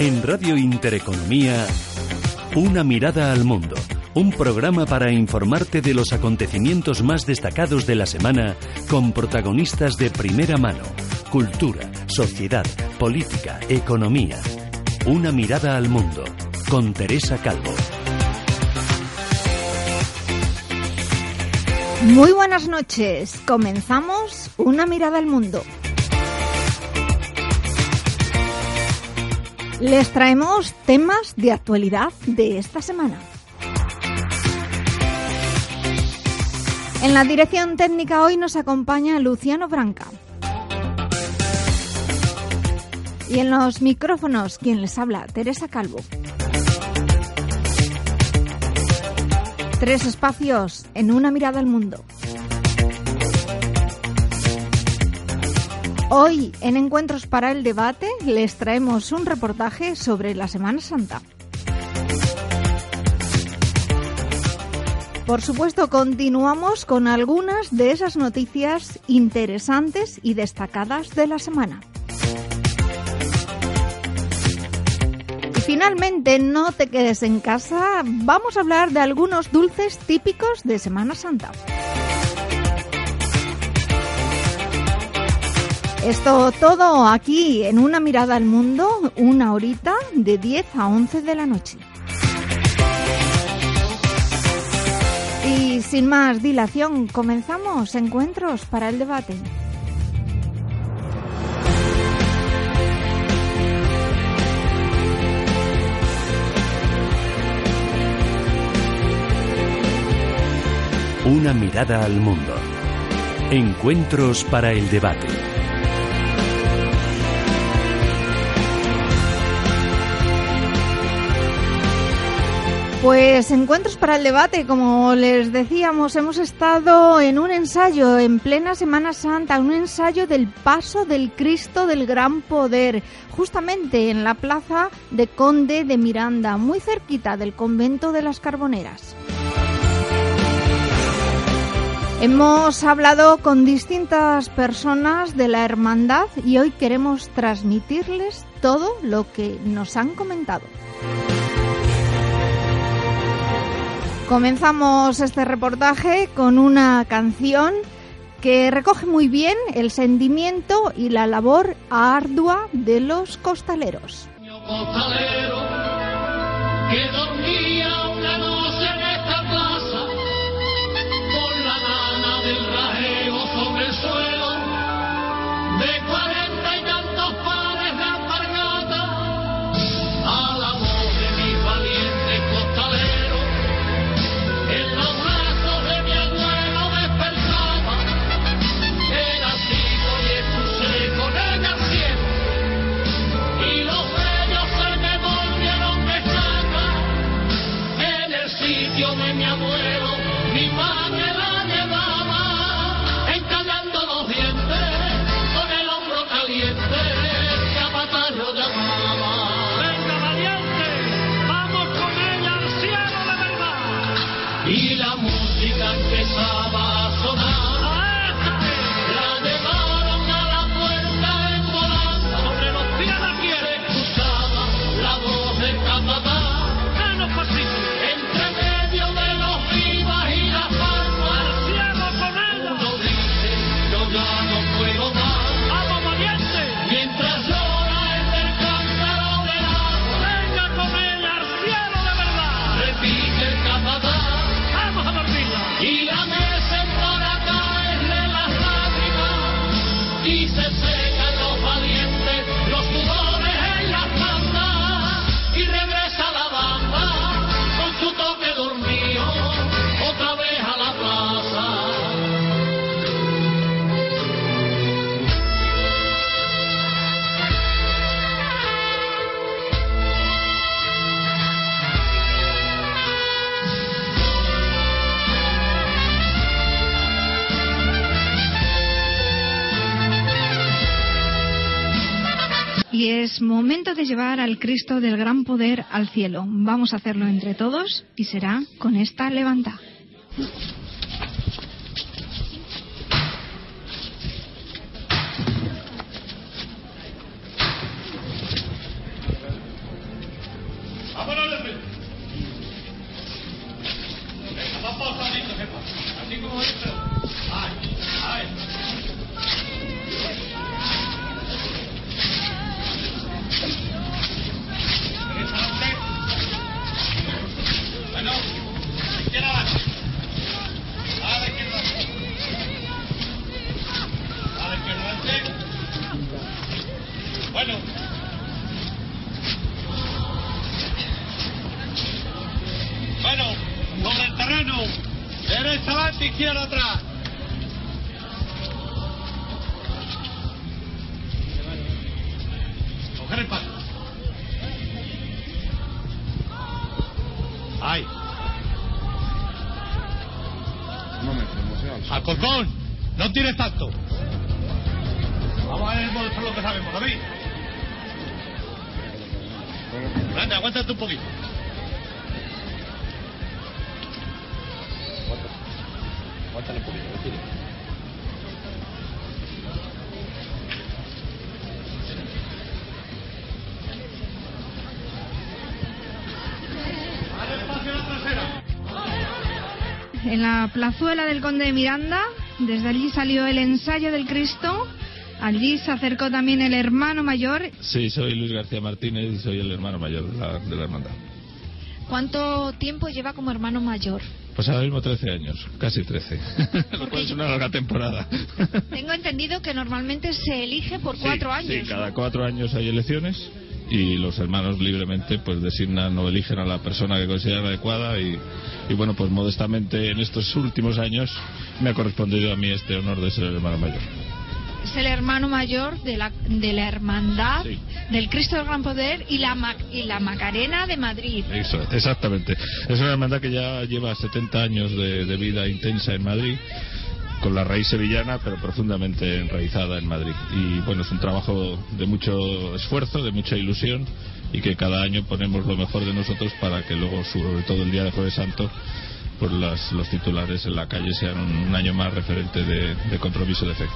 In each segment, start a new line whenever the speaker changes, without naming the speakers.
En Radio Intereconomía, Una mirada al mundo. Un programa para informarte de los acontecimientos más destacados de la semana con protagonistas de primera mano. Cultura, sociedad, política, economía. Una mirada al mundo. Con Teresa Calvo.
Muy buenas noches. Comenzamos Una mirada al mundo. Les traemos temas de actualidad de esta semana. En la dirección técnica hoy nos acompaña Luciano Branca. Y en los micrófonos, quien les habla, Teresa Calvo. Tres espacios en una mirada al mundo. Hoy, en Encuentros para el Debate, les traemos un reportaje sobre la Semana Santa. Por supuesto, continuamos con algunas de esas noticias interesantes y destacadas de la semana. Y finalmente, no te quedes en casa, vamos a hablar de algunos dulces típicos de Semana Santa. Esto todo aquí en una mirada al mundo, una horita de 10 a 11 de la noche. Y sin más dilación, comenzamos encuentros para el debate.
Una mirada al mundo. Encuentros para el debate.
Pues encuentros para el debate, como les decíamos, hemos estado en un ensayo en plena Semana Santa, un ensayo del paso del Cristo del Gran Poder, justamente en la plaza de Conde de Miranda, muy cerquita del convento de las Carboneras. Hemos hablado con distintas personas de la hermandad y hoy queremos transmitirles todo lo que nos han comentado. Comenzamos este reportaje con una canción que recoge muy bien el sentimiento y la labor ardua de los costaleros. Llevar al Cristo del gran poder al cielo. Vamos a hacerlo entre todos y será con esta levanta.
La
plazuela del Conde de Miranda, desde allí salió el ensayo del Cristo. Allí se acercó también el hermano mayor.
Sí, soy Luis García Martínez y soy el hermano mayor de la, de la hermandad.
¿Cuánto tiempo lleva como hermano mayor?
Pues ahora mismo 13 años, casi 13. Lo cual es una larga temporada.
Tengo entendido que normalmente se elige por cuatro
Sí,
años.
Sí, cada cuatro años hay elecciones y los hermanos libremente pues designan o eligen a la persona que consideran adecuada y, y bueno, pues modestamente en estos últimos años me ha correspondido a mí este honor de ser el hermano mayor.
Es el hermano mayor de la, de la hermandad
Sí.
del Cristo del Gran Poder y la, y la Macarena de Madrid.
Eso, exactamente. Es una hermandad que ya lleva 70 años de, de vida intensa en Madrid, con la raíz sevillana, pero profundamente enraizada en Madrid. Y bueno, es un trabajo de mucho esfuerzo, de mucha ilusión, y que cada año ponemos lo mejor de nosotros para que luego, sobre todo el día de Jueves Santo, pues las- los titulares en la calle sean un, año más referente de, de compromiso de fe.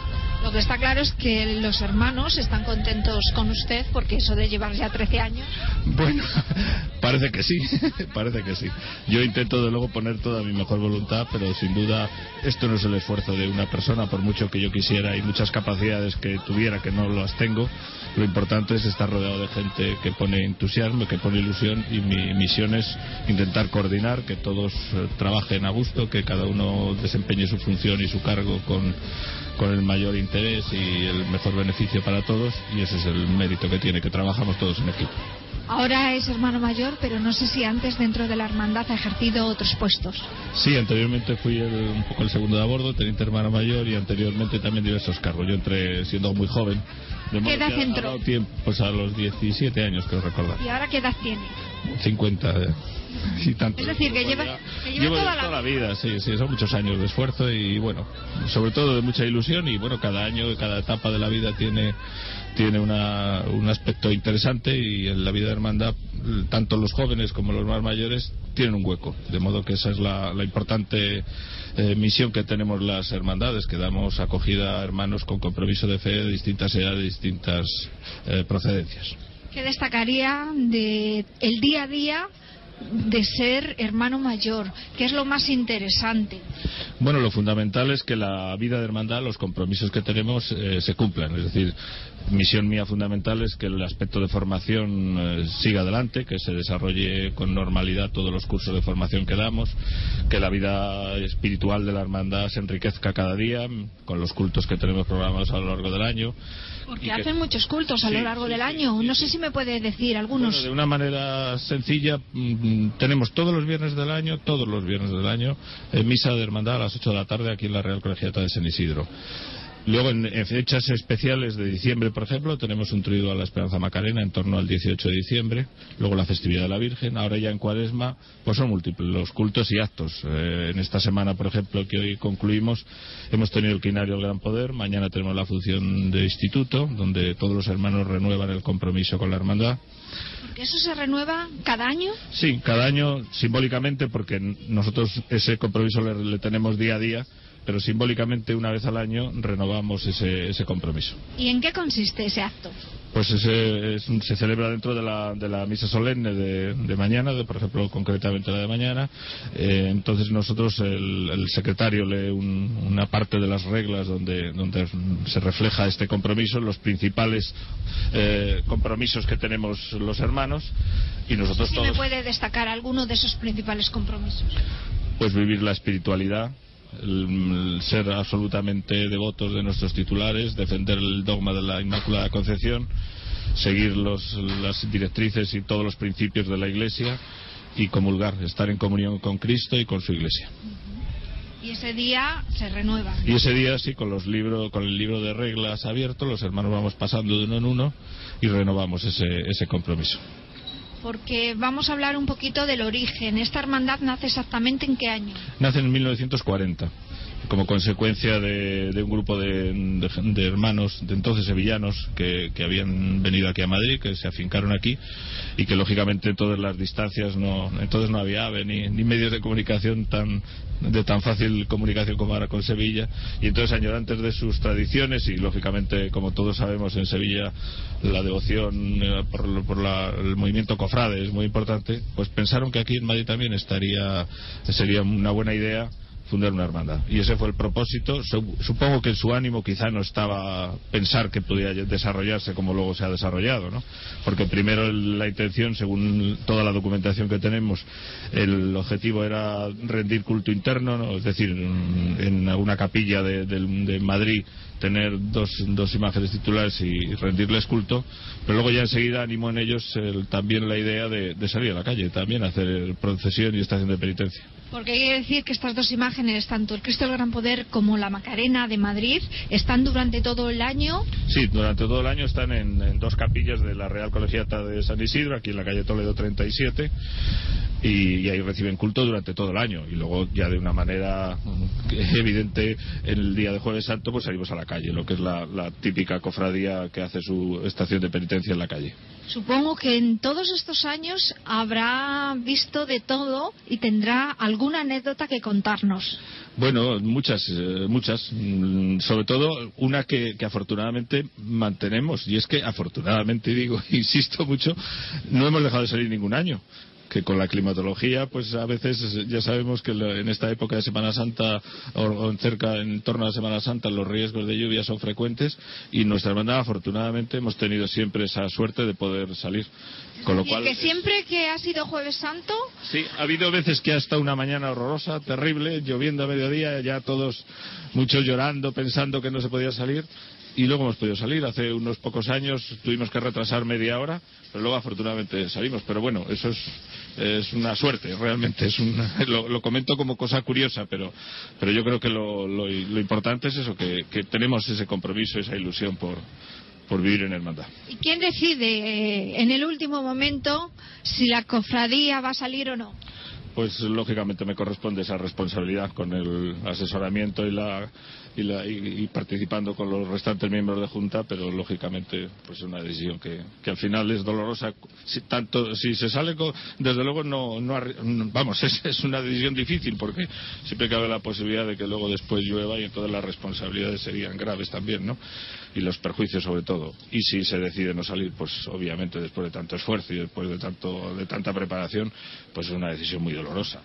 Lo que está claro es que los hermanos están contentos con usted porque eso de llevar ya 13 años.
Bueno, parece que sí, parece que sí. Yo intento de luego poner toda mi mejor voluntad, pero sin duda esto no es el esfuerzo de una persona, por mucho que yo quisiera y muchas capacidades que tuviera que no las tengo. Lo importante es estar rodeado de gente que pone entusiasmo, que pone ilusión y mi misión es intentar coordinar, que todos eh, trabajen a gusto, que cada uno desempeñe su función y su cargo con, con el mayor interés y el mejor beneficio para todos y ese es el mérito que tiene, que trabajamos todos en equipo.
Ahora es hermano mayor, pero no sé si antes dentro de la hermandad ha ejercido otros puestos.
Sí, anteriormente fui el- un poco el segundo de a bordo, teniente hermano mayor y anteriormente también diversos cargos. Yo entré siendo muy joven. De modo
edad entró?
tiempo, pues a los 17 años, creo recordar.
¿Y ahora qué edad tiene?
50 eh, y tanto.
Es decir, que lleva- que toda la
vida. Sí, sí, son muchos años de esfuerzo y bueno, sobre todo de mucha ilusión y bueno, cada año, cada etapa de la vida tiene tiene una, un aspecto interesante y en la vida de hermandad tanto los jóvenes como los más mayores tienen un hueco, de modo que esa es la, la importante eh, misión que tenemos las hermandades, que damos acogida a hermanos con compromiso de fe de distintas edades, de distintas eh, procedencias.
¿Qué destacaría de el día a día de ser hermano mayor? ¿Qué es lo más interesante?
Bueno, lo fundamental es que la vida de hermandad, los compromisos que tenemos eh, se cumplan. Es decir, misión mía fundamental es que el aspecto de formación eh, siga adelante, que se desarrolle con normalidad todos los cursos de formación que damos, que la vida espiritual de la hermandad se enriquezca cada día con los cultos que tenemos programados a lo largo del año.
Porque
que-
hacen muchos cultos a
Sí,
lo largo
sí,
del
sí,
año. no sé si me puede decir algunos.
Bueno, de una manera sencilla, mm, tenemos todos los viernes del año, todos los viernes del año, eh, misa de hermandad a las 8 de la tarde aquí en la Real Colegiata de San Isidro. Luego, en, en fechas especiales de diciembre, por ejemplo, tenemos un triduo a la Esperanza Macarena en torno al 18 de diciembre. Luego la festividad de la Virgen. Ahora ya en Cuaresma, pues son múltiples los cultos y actos. Eh, en esta semana, por ejemplo, que hoy concluimos, hemos tenido el quinario del Gran Poder. Mañana tenemos la función de instituto, donde todos los hermanos renuevan el compromiso con la hermandad.
Porque eso se renueva cada año.
Sí, cada año simbólicamente, porque nosotros ese compromiso le, tenemos día a día, pero simbólicamente una vez al año renovamos ese, ese compromiso.
¿Y en qué consiste ese acto?
Pues ese es un- se celebra dentro de la, de la misa solemne de, de mañana, de, por ejemplo, concretamente la de mañana. Eh, entonces nosotros, el, el secretario lee un- una parte de las reglas donde, donde se refleja este compromiso, los principales eh, compromisos que tenemos los hermanos, y nosotros
me
todos,
puede destacar alguno de esos principales compromisos.
pues vivir la espiritualidad, el, el ser absolutamente devotos de nuestros titulares, defender el dogma de la Inmaculada Concepción, seguir los, las directrices y todos los principios de la Iglesia y comulgar, estar en comunión con Cristo y con su Iglesia.
Y ese día se renueva.
Y ese día sí, con los libros, con el libro de reglas abierto, los hermanos vamos pasando de uno en uno y renovamos ese, ese compromiso.
Porque vamos a hablar un poquito del origen. ¿Esta hermandad nace exactamente en qué año?
Nace en 1940 como consecuencia de, de un grupo de, de- hermanos de entonces sevillanos que, que habían venido aquí a Madrid, que se afincaron aquí y que lógicamente todas las distancias no entonces no había AVE ni, ni medios de comunicación tan de tan fácil comunicación como ahora con Sevilla. Y entonces añorantes de sus tradiciones y lógicamente como todos sabemos en Sevilla la devoción eh, por, por la- el movimiento cofrade es muy importante pues pensaron que aquí en Madrid también estaría sería una buena idea fundar una hermandad. Y ese fue el propósito. Su- Supongo que en su ánimo quizá no estaba pensar que pudiera desarrollarse como luego se ha desarrollado, ¿no? Porque primero la intención, según toda la documentación que tenemos, el objetivo era rendir culto interno, ¿no? Es decir, en en alguna capilla de, de- de Madrid tener dos, dos imágenes titulares y rendirles culto, pero luego ya enseguida animó en ellos el- también la idea de, de salir a la calle, también hacer procesión y estación de penitencia.
Porque hay que decir que estas dos imágenes, tanto el Cristo del Gran Poder como la Macarena de Madrid, están durante todo el año.
Sí, durante todo el año están en, en dos capillas de la Real Colegiata de San Isidro, aquí en la calle Toledo 37, y, y ahí reciben culto durante todo el año. Y luego ya de una manera mm, evidente, en el día de Jueves Santo, pues salimos a la calle, lo que es la, la típica cofradía que hace su estación de penitencia en la calle.
Supongo que en todos estos años habrá visto de todo y tendrá alguna anécdota que contarnos.
Bueno, muchas, eh, muchas. Mm, Sobre todo una que, que afortunadamente mantenemos. Y es que afortunadamente, digo, insisto mucho, no hemos dejado de salir ningún año. Que con la climatología, pues a veces ya sabemos que en esta época de Semana Santa o, cerca, en torno a la Semana Santa, los riesgos de lluvia son frecuentes. Y nuestra hermandad, afortunadamente, hemos tenido siempre esa suerte de poder salir. Con lo
y
cual.
que siempre que ha sido Jueves Santo,
Sí, ha habido veces que ha estado una mañana horrorosa, terrible, lloviendo a mediodía, ya todos, muchos llorando, pensando que no se podía salir, y luego hemos podido salir. Hace unos pocos años tuvimos que retrasar media hora, pero luego afortunadamente salimos. Pero bueno, eso es, una suerte, realmente. Es una- lo, lo comento como cosa curiosa, pero, pero yo creo que lo, lo- lo importante es eso, que, que tenemos ese compromiso, esa ilusión por, por vivir en hermandad.
¿y quién decide eh, en el último momento si la cofradía va a salir o no?
Pues lógicamente me corresponde esa responsabilidad con el asesoramiento y la y, la- y- participando con los restantes miembros de junta, pero lógicamente pues es una decisión que, que al final es dolorosa. Si tanto si se sale co- desde luego no- vamos es, es una decisión difícil porque siempre cabe la posibilidad de que luego después llueva y entonces las responsabilidades serían graves también, ¿no? Y los perjuicios sobre todo. Y si se decide no salir, pues obviamente después de tanto esfuerzo y después de tanto de tanta preparación, pues es una decisión muy dolorosa.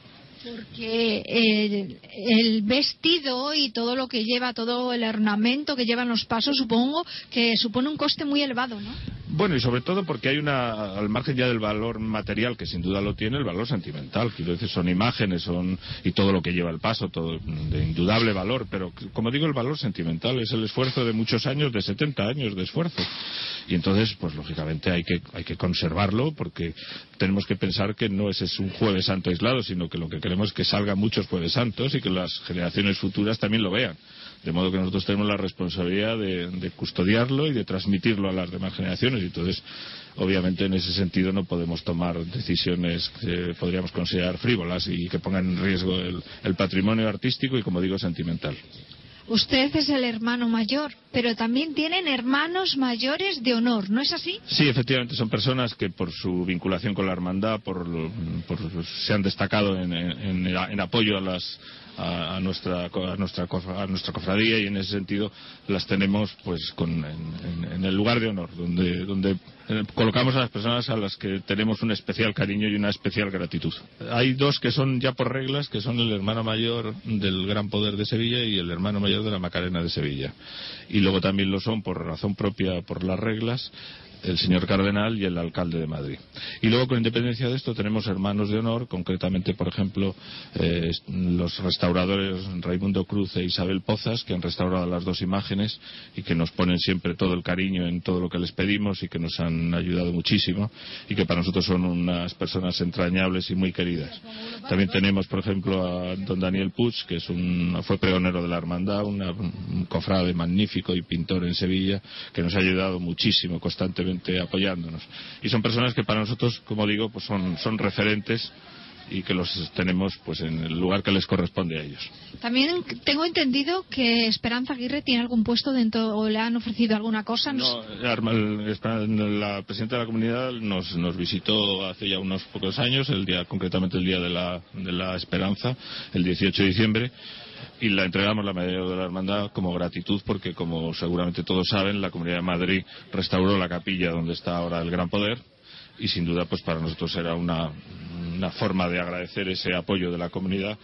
Porque el, el vestido y todo lo que lleva, todo el ornamento que llevan los pasos, supongo que supone un coste muy elevado, ¿no?
Bueno, y sobre todo porque hay una, al margen ya del valor material, que sin duda lo tiene, el valor sentimental. Quiero decir, son imágenes, son, y todo lo que lleva el paso, todo de indudable valor. Pero, como digo, el valor sentimental es el esfuerzo de muchos años, de 70 años de esfuerzo. Y entonces, pues lógicamente hay que, hay que conservarlo, porque tenemos que pensar que no ese es un Jueves Santo aislado, sino que lo que queremos es que salgan muchos Jueves Santos y que las generaciones futuras también lo vean. De modo que nosotros tenemos la responsabilidad de, de custodiarlo y de transmitirlo a las demás generaciones. Y entonces, obviamente, en ese sentido no podemos tomar decisiones que podríamos considerar frívolas y que pongan en riesgo el, el patrimonio artístico y, como digo, sentimental.
Usted es el hermano mayor, pero también tienen hermanos mayores de honor, ¿no es así?
Sí, efectivamente, son personas que por su vinculación con la hermandad por, se han destacado en apoyo a las a, a nuestra a nuestra a nuestra cofradía y en ese sentido las tenemos pues con, en, en- en el lugar de honor donde donde eh, colocamos a las personas a las que tenemos un especial cariño y una especial gratitud. Hay dos que son ya por reglas, que son el hermano mayor del Gran Poder de Sevilla y el hermano mayor de la Macarena de Sevilla. Y luego también lo son por razón propia, por las reglas, el señor cardenal y el alcalde de Madrid. Y luego, con independencia de esto, tenemos hermanos de honor, concretamente, por ejemplo, eh, los restauradores Raimundo Cruz e Isabel Pozas, que han restaurado las dos imágenes y que nos ponen siempre todo el cariño en todo lo que les pedimos y que nos han ayudado muchísimo y que para nosotros son unas personas entrañables y muy queridas. También tenemos, por ejemplo, a don Daniel Puig, que es un, fue pregonero de la hermandad, una- un cofrade magnífico y pintor en Sevilla, que nos ha ayudado muchísimo constantemente apoyándonos. Y son personas que para nosotros, como digo, pues son, son referentes y que los tenemos pues en el lugar que les corresponde a ellos.
También tengo entendido que Esperanza Aguirre tiene algún puesto dentro o le han ofrecido alguna cosa.
No, la presidenta de la comunidad nos, nos visitó hace ya unos pocos años, el día, concretamente el día de la, de la Esperanza, el 18 de diciembre, y la entregamos la medalla de la hermandad como gratitud porque, como seguramente todos saben, la Comunidad de Madrid restauró la capilla donde está ahora el Gran Poder y sin duda pues para nosotros era una, una forma de agradecer ese apoyo de la comunidad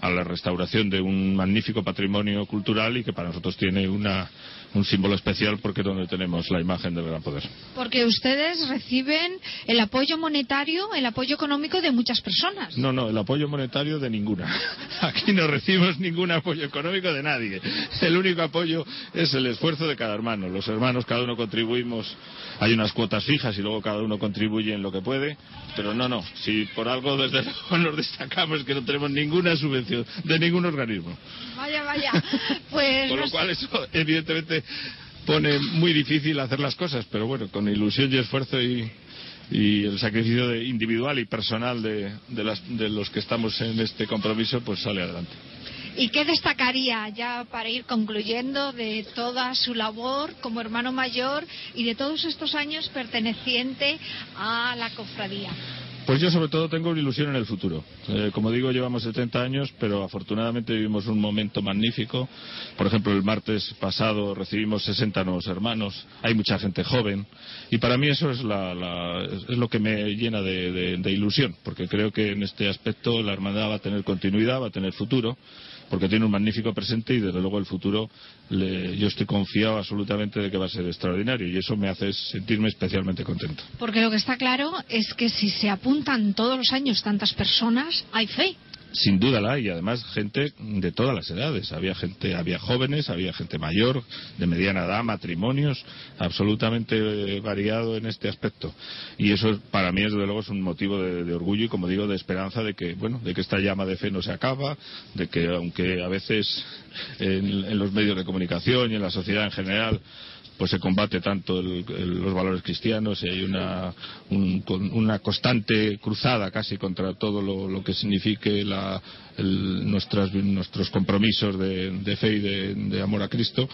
a la restauración de un magnífico patrimonio cultural y que para nosotros tiene una, un símbolo especial porque es donde tenemos la imagen del gran poder.
Porque ustedes reciben el apoyo monetario, el apoyo económico de muchas personas.
No, no, el apoyo monetario de ninguna. Aquí no recibimos ningún apoyo económico de nadie. El único apoyo es el esfuerzo de cada hermano. Los hermanos, cada uno contribuimos, hay unas cuotas fijas y luego cada uno contribuye en lo que puede. Pero no, no, si por algo desde luego nos destacamos es que no tenemos ninguna subvención de ningún organismo.
Vaya, vaya. Pues
Con
no
lo
sé.
cual eso evidentemente pone muy difícil hacer las cosas, pero bueno, con ilusión y esfuerzo y, y el sacrificio de- individual y personal de, las- de los que estamos en este compromiso, pues sale adelante.
¿Y qué destacaría ya para ir concluyendo de toda su labor como hermano mayor y de todos estos años perteneciente a la cofradía?
Pues yo sobre todo tengo una ilusión en el futuro. Eh, como digo, llevamos 70 años, pero afortunadamente vivimos un momento magnífico. Por ejemplo, el martes pasado recibimos 60 nuevos hermanos, hay mucha gente joven y para mí eso es, la- es lo que me llena de ilusión, porque creo que en este aspecto la hermandad va a tener continuidad, va a tener futuro porque tiene un magnífico presente y desde luego el futuro le- yo estoy confiado absolutamente de que va a ser extraordinario y eso me hace sentirme especialmente contento.
Porque lo que está claro es que si se apuntan todos los años tantas personas, hay fe.
Sin duda la hay, y además gente de todas las edades. Había gente, había jóvenes, había gente mayor, de mediana edad, matrimonios, absolutamente eh, variado en este aspecto. Y eso para mí, desde luego, es un motivo de, orgullo y, como digo, de esperanza de que, bueno, de que esta llama de fe no se acaba, de que aunque a veces en los medios de comunicación y en la sociedad en general pues se combate tanto el- los valores cristianos y hay una, un- una constante cruzada casi contra todo lo que signifique la- el- nuestras- nuestros compromisos de, de fe y de, amor a Cristo.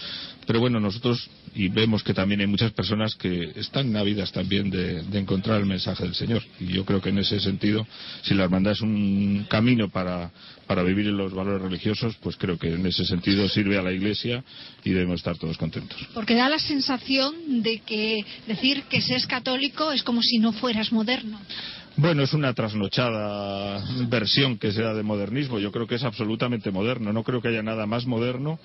Pero bueno, nosotros, y vemos que también hay muchas personas que están ávidas también de, de encontrar el mensaje del Señor. Y yo creo que en ese sentido, si la hermandad es un camino para, para vivir los valores religiosos, pues creo que en ese sentido sirve a la Iglesia y debemos estar todos contentos.
Porque da la sensación de que decir que se es católico es como si no fueras moderno.
Bueno, es una trasnochada versión que sea de modernismo. Yo creo que es absolutamente moderno. No creo que haya nada más moderno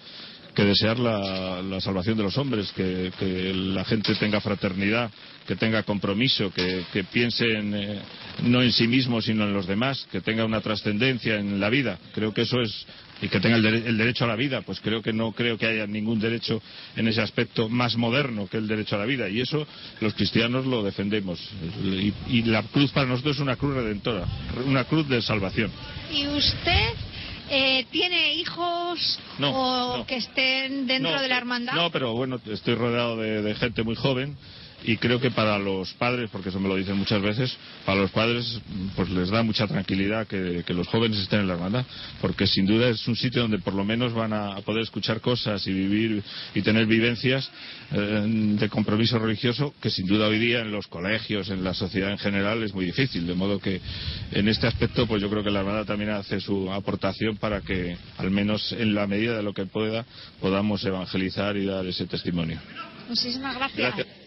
que desear la, salvación de los hombres, que, la gente tenga fraternidad, que tenga compromiso, que, que piense en, eh, no en sí mismo, sino en los demás, que tenga una trascendencia en la vida. Creo que eso es y que tenga el, dere- el derecho a la vida, pues creo que no creo que haya ningún derecho en ese aspecto más moderno que el derecho a la vida. Y eso los cristianos lo defendemos. Y, y la cruz para nosotros es una cruz redentora, una cruz de salvación.
Y usted Eh, ¿Tiene hijos
No,
o
no.
que estén dentro
No,
de la
pero-
hermandad?
No, pero bueno, estoy rodeado de, de gente muy joven y creo que para los padres, porque eso me lo dicen muchas veces, para los padres pues les da mucha tranquilidad que, que los jóvenes estén en la hermandad, porque sin duda es un sitio donde por lo menos van a poder escuchar cosas y vivir y tener vivencias eh, de compromiso religioso que sin duda hoy día en los colegios, en la sociedad en general es muy difícil, de modo que en este aspecto pues yo creo que la hermandad también hace su aportación para que al menos en la medida de lo que pueda podamos evangelizar y dar ese testimonio.
Muchísimas gracias.
Gracias.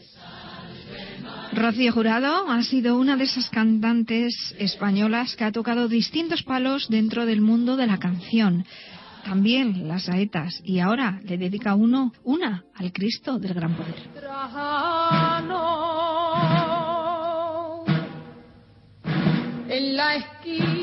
Rocío Jurado ha sido una de esas cantantes españolas que ha tocado distintos palos dentro del mundo de la canción. También las saetas. Y ahora le dedica uno, una al Cristo del Gran Poder.
Trajano en la esquina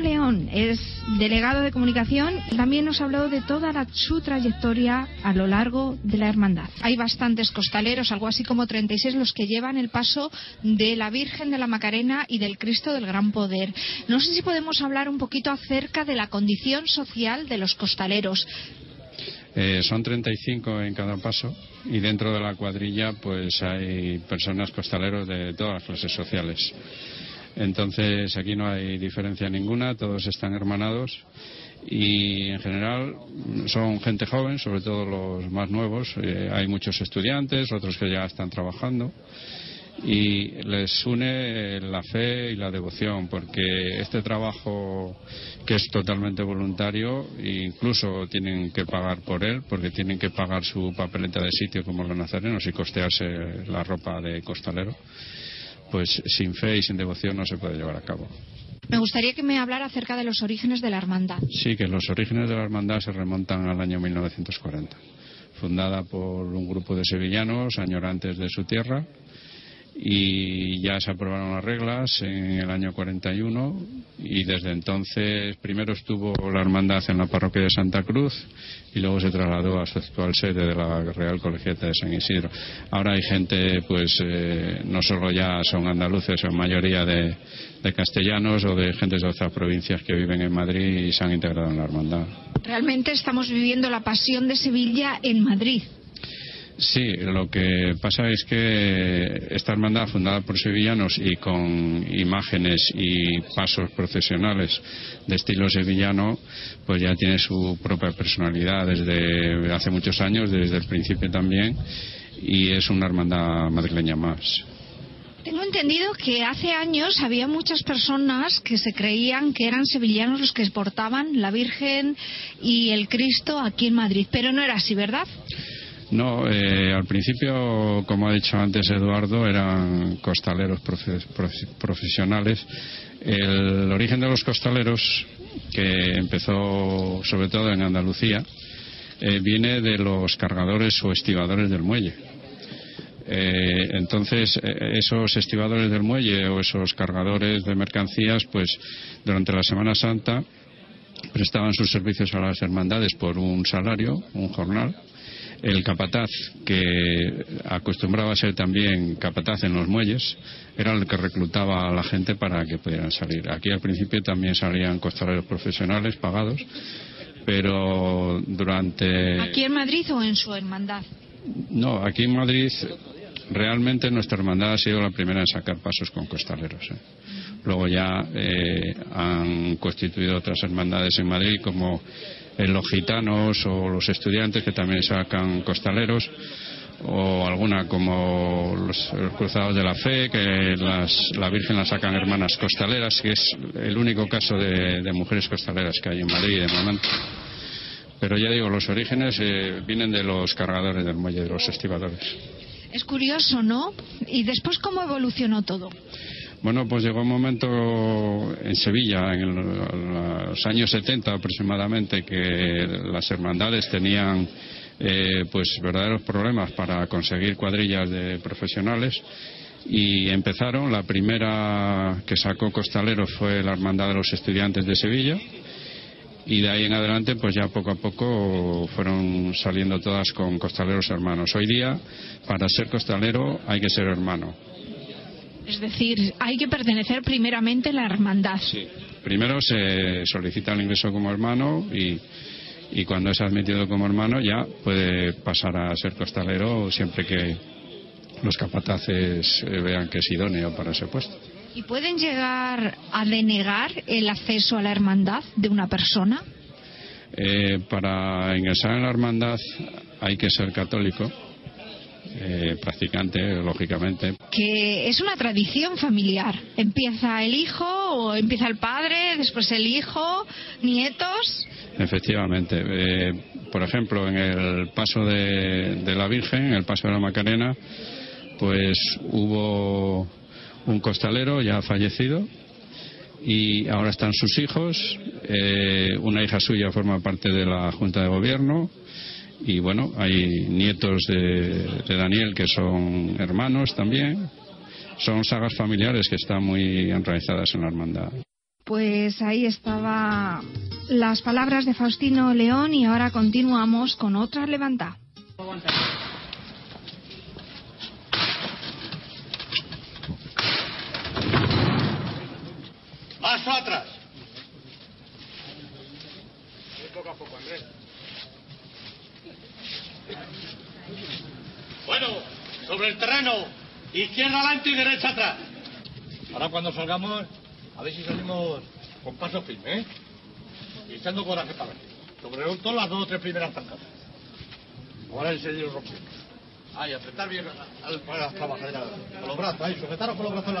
León es delegado de comunicación y también nos ha hablado de toda la- su trayectoria a lo largo de la hermandad. Hay bastantes costaleros, algo así como 36 los que llevan el paso de la Virgen de la Macarena y del Cristo del Gran Poder. No sé si podemos hablar un poquito acerca de la condición social de los costaleros.
Eh, son 35 en cada paso y dentro de la cuadrilla pues hay personas costaleros de todas las clases sociales. Entonces aquí no hay diferencia ninguna, todos están hermanados y en general son gente joven, sobre todo los más nuevos. Eh, hay muchos estudiantes, otros que ya están trabajando y les une eh, la fe y la devoción porque este trabajo que es totalmente voluntario incluso tienen que pagar por él porque tienen que pagar su papeleta de sitio como los nazarenos y costearse la ropa de costalero pues sin fe y sin devoción no se puede llevar a cabo.
Me gustaría que me hablara acerca de los orígenes de la hermandad.
Sí, que los orígenes de la hermandad se remontan al año 1940, fundada por un grupo de sevillanos añorantes de su tierra y ya se aprobaron las reglas en el año 41 y desde entonces primero estuvo la hermandad en la parroquia de Santa Cruz y luego se trasladó a su actual sede de la Real Colegiata de San Isidro. Ahora hay gente, pues eh, no solo ya son andaluces, son mayoría de, de castellanos o de gentes de otras provincias que viven en Madrid y se han integrado en la hermandad.
Realmente estamos viviendo la pasión de Sevilla en Madrid.
Sí, lo que pasa es que esta hermandad fundada por sevillanos y con imágenes y pasos procesionales de estilo sevillano, pues ya tiene su propia personalidad desde hace muchos años, desde el principio también, y es una hermandad madrileña más.
Tengo entendido que hace años había muchas personas que se creían que eran sevillanos los que exportaban la Virgen y el Cristo aquí en Madrid, pero no era así, ¿verdad?
No, eh, al principio, como ha dicho antes Eduardo, eran costaleros profe- profe- profesionales. El origen de los costaleros, que empezó sobre todo en Andalucía, eh, viene de los cargadores o estibadores del muelle. Eh, entonces, eh, esos estibadores del muelle o esos cargadores de mercancías, pues durante la Semana Santa prestaban sus servicios a las hermandades por un salario, un jornal. El capataz, que acostumbraba a ser también capataz en los muelles, era el que reclutaba a la gente para que pudieran salir. Aquí al principio también salían costaleros profesionales pagados, pero durante.
¿Aquí en Madrid o en su hermandad?
No, aquí en Madrid realmente nuestra hermandad ha sido la primera en sacar pasos con costaleros. ¿eh? Luego ya eh, han constituido otras hermandades en Madrid como eh, los gitanos o los estudiantes que también sacan costaleros o alguna como los, cruzados de la fe que las- la Virgen la sacan hermanas costaleras que es el único caso de, de mujeres costaleras que hay en Madrid de momento. Pero ya digo, los orígenes eh, vienen de los cargadores del muelle, de los estibadores.
Es curioso, ¿no? ¿Y después cómo evolucionó todo?
Bueno, pues llegó un momento en Sevilla, en los años 70 aproximadamente, que las hermandades tenían eh, pues verdaderos problemas para conseguir cuadrillas de profesionales y empezaron. La primera que sacó costaleros fue la Hermandad de los Estudiantes de Sevilla y de ahí en adelante pues ya poco a poco fueron saliendo todas con costaleros hermanos. Hoy día para ser costalero hay que ser hermano.
Es decir, hay que pertenecer primeramente a la hermandad.
Primero se solicita el ingreso como hermano y, y cuando es admitido como hermano ya puede pasar a ser costalero siempre que los capataces eh, vean que es idóneo para ese puesto.
¿Y pueden llegar a denegar el acceso a la hermandad de una persona?
Eh, para ingresar en la hermandad hay que ser católico, eh, practicante, lógicamente.
Que es una tradición familiar. Empieza el hijo o empieza el padre, después el hijo, nietos.
Efectivamente. Eh, por ejemplo, en el paso de, de la Virgen, en el paso de la Macarena, pues hubo un costalero ya fallecido y ahora están sus hijos. eh, una hija suya forma parte de la Junta de Gobierno y bueno, hay nietos de, de Daniel que son hermanos también. Son sagas familiares que están muy enraizadas en la hermandad.
Pues ahí estaba las palabras de Faustino León y ahora continuamos con otra levanta.
Paso atrás. Bueno, sobre el terreno, izquierda adelante y derecha atrás. Ahora cuando salgamos, a ver si salimos con paso firme, ¿eh? Y echando coraje para ver. Sobre todo las dos o tres primeras zancadas. Ahora enseguida rompemos. Ahí, apretar bien a, a- a las trabajaderas. Con los brazos, ahí, sujetaros con los brazos en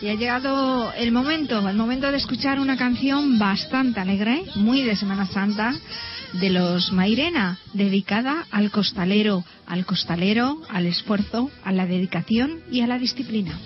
Y ha llegado el momento, el momento de escuchar una canción bastante alegre, muy de Semana Santa, de los Mairena, dedicada al costalero, al costalero, al esfuerzo, a la dedicación y a la disciplina.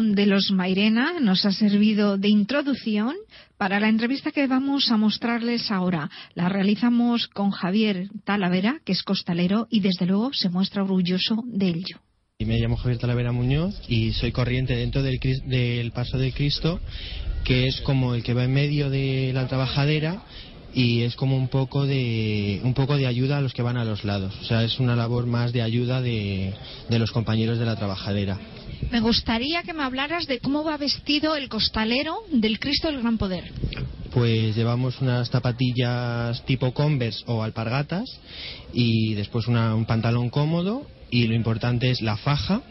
De
los Mairena nos ha servido de introducción para la entrevista que vamos a mostrarles ahora. La realizamos con Javier Talavera, que es costalero y desde luego se muestra orgulloso de ello.
Me llamo Javier Talavera Muñoz y soy corriente dentro del, del Paso de Cristo, que es como el que va en medio de la trabajadera y es como un poco de un poco de ayuda a los que van a los lados. O sea, es una labor más de ayuda de, de los compañeros de la trabajadera.
Me gustaría que me hablaras de cómo va vestido el costalero del Cristo del Gran Poder.
Pues llevamos unas zapatillas tipo Converse o alpargatas y después una- un pantalón cómodo y lo importante es la faja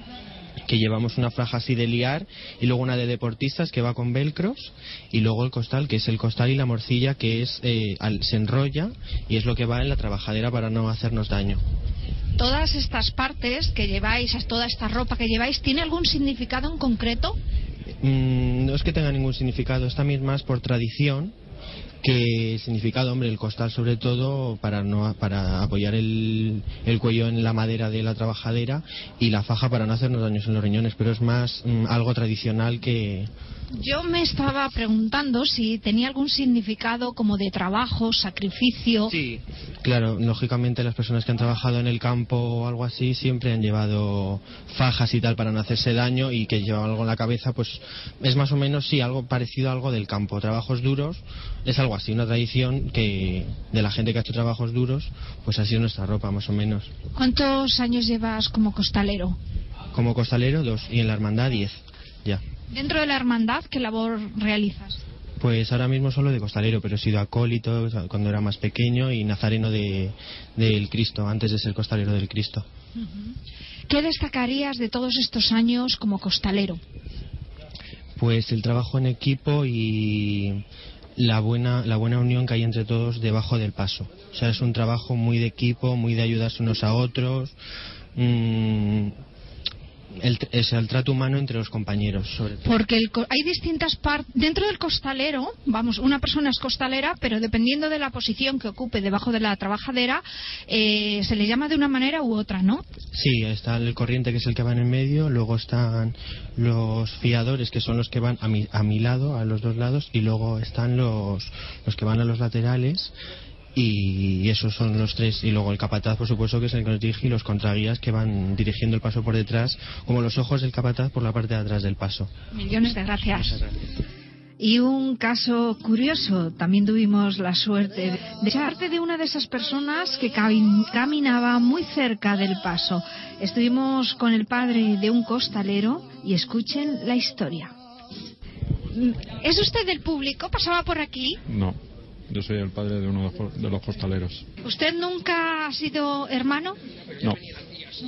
que llevamos una faja así de liar y luego una de deportistas que va con velcros y luego el costal que es el costal y la morcilla que es eh, al- se enrolla y es lo que va en la trabajadera para no hacernos daño.
Todas estas partes que lleváis, toda esta ropa que lleváis, ¿tiene algún significado en concreto?
Mm, no es que tenga ningún significado, es también más por tradición que el significado, hombre, el costal sobre todo para no para apoyar el, el cuello en la madera de la trabajadera y la faja para no hacernos daños en los riñones, pero es más mm, algo tradicional que
Yo me estaba preguntando si tenía algún significado como de trabajo, sacrificio.
Sí. Claro, lógicamente las personas que han trabajado en el campo o algo así siempre han llevado fajas y tal para no hacerse daño y que llevan algo en la cabeza, pues es más o menos sí algo parecido a algo del campo. Trabajos duros es algo así, una tradición que de la gente que ha hecho trabajos duros, pues así es nuestra ropa más o menos.
¿Cuántos años llevas como costalero?
Como costalero dos y en la hermandad diez, ya.
Dentro de la hermandad, ¿qué labor realizas?
Pues ahora mismo solo de costalero, pero he sido acólito cuando era más pequeño y nazareno de, del Cristo, antes de ser costalero del Cristo.
¿Qué destacarías de todos estos años como costalero?
Pues el trabajo en equipo y la buena, la buena unión que hay entre todos debajo del paso. O sea, es un trabajo muy de equipo, muy de ayudarse unos a otros. mm, el, es el trato humano entre los compañeros, sobre todo.
Porque el hay distintas partes. Dentro del costalero, vamos, una persona es costalera, pero dependiendo de la posición que ocupe debajo de la trabajadera, eh, se le llama de una manera u otra, ¿no?
Sí, está el corriente que es el que va en el medio, luego están los fiadores que son los que van a mi, a mi lado, a los dos lados, y luego están los, los que van a los laterales y esos son los tres y luego el capataz por supuesto que es el que nos dirige y los contraguías que van dirigiendo el paso por detrás como los ojos del capataz por la parte de atrás del paso
Millones de gracias. Y un caso curioso, también tuvimos la suerte de parte de una de esas personas que cami- caminaba muy cerca del paso. Estuvimos con el padre de un costalero y escuchen la historia. ¿Es usted del público? ¿Pasaba por aquí?
No, yo soy el padre de uno de los costaleros.
¿Usted nunca ha sido hermano?
No,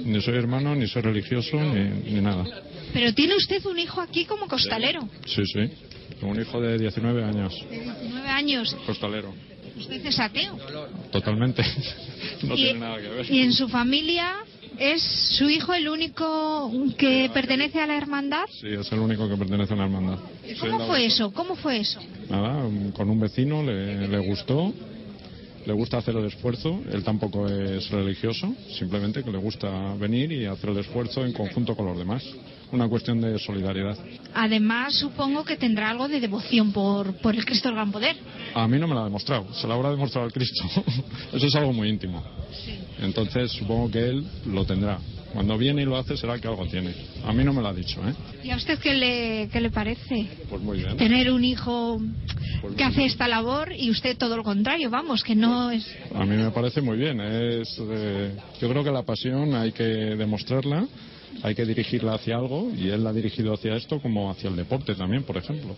ni soy hermano, ni soy religioso, ni, ni nada.
Pero tiene usted un hijo aquí como costalero.
Sí, sí. Un hijo de 19 años,
De 19 años.
costalero.
¿Usted es ateo?
Totalmente. no
y,
tiene nada que ver.
y en su familia es su hijo el único que pertenece a la hermandad?
Sí, es el único que pertenece a una hermandad.
¿Y
Sí,
¿Cómo
la-
fue eso? ¿Cómo fue eso?
Nada, con un vecino le, le gustó, le gusta hacer el esfuerzo, él tampoco es religioso, simplemente que le gusta venir y hacer el esfuerzo en conjunto con los demás. Una cuestión de solidaridad.
Además, supongo que tendrá algo de devoción por, por el Cristo del Gran Poder.
A mí no me lo ha demostrado, se lo habrá demostrado al Cristo. Eso es algo muy íntimo. Entonces supongo que él lo tendrá. Cuando viene y lo hace será que algo tiene. A mí no me lo ha dicho, ¿eh?
¿Y a usted qué le, qué le parece?
Pues muy bien.
Tener un hijo
Pues
que hace esta labor y usted todo lo contrario, vamos, que no es...
A mí me parece muy bien. Es, eh, yo creo que la pasión hay que demostrarla, hay que dirigirla hacia algo y él la ha dirigido hacia esto como hacia el deporte también, por ejemplo.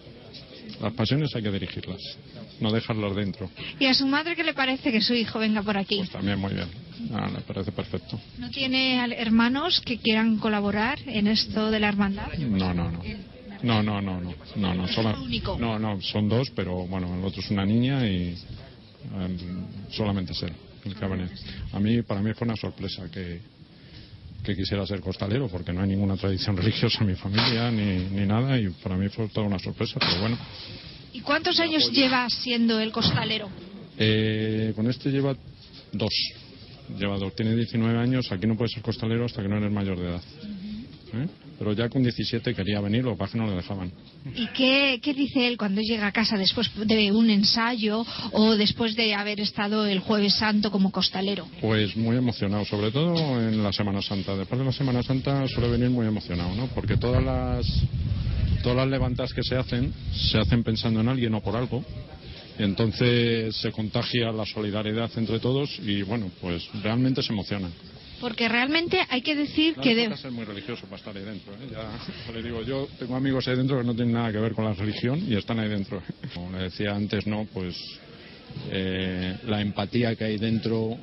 Las pasiones hay que dirigirlas, no dejarlas dentro.
¿Y a su madre qué le parece que su hijo venga por aquí?
También muy bien. Ah, me parece perfecto.
¿No tiene hermanos que quieran colaborar en esto de la hermandad?
No, no, no. No, no, no, no. No, no,
único?
no, no, son dos, pero bueno, el otro es una niña y em, solamente es él el que. A mí, para mí fue una sorpresa que, que quisiera ser costalero, porque no hay ninguna tradición religiosa en mi familia ni, ni nada, y para mí fue toda una sorpresa, pero bueno.
¿Y cuántos años lleva siendo el costalero?
Eh, con este lleva dos. Lleva dos. Tiene 19 años, aquí no puede ser costalero hasta que no eres mayor de edad. ¿Eh? Pero ya con 17 quería venir, lo que no le dejaban.
¿Y qué, qué dice él cuando llega a casa después de un ensayo o después de haber estado el jueves santo como costalero?
Pues muy emocionado, sobre todo en la Semana Santa. Después de la Semana Santa suele venir muy emocionado, ¿no? Porque todas las todas las levantas que se hacen se hacen pensando en alguien o por algo. Entonces se contagia la solidaridad entre todos y bueno, pues realmente se emocionan.
Porque realmente hay que decir
No
que
hace
de...
falta ser muy religioso para estar ahí dentro. ¿eh? Ya, ya le digo, yo tengo amigos ahí dentro que no tienen nada que ver con la religión y están ahí dentro. Como le decía antes, no, pues eh, la empatía que hay dentro